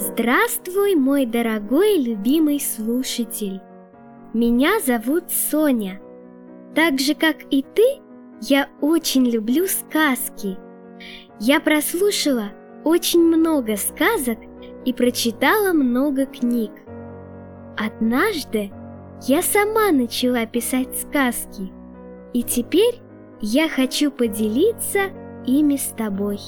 Здравствуй, мой дорогой и любимый слушатель! Меня зовут Соня. Так же, как и ты, я очень люблю сказки. Я прослушала очень много сказок и прочитала много книг. Однажды я сама начала писать сказки, и теперь я хочу поделиться ими с тобой.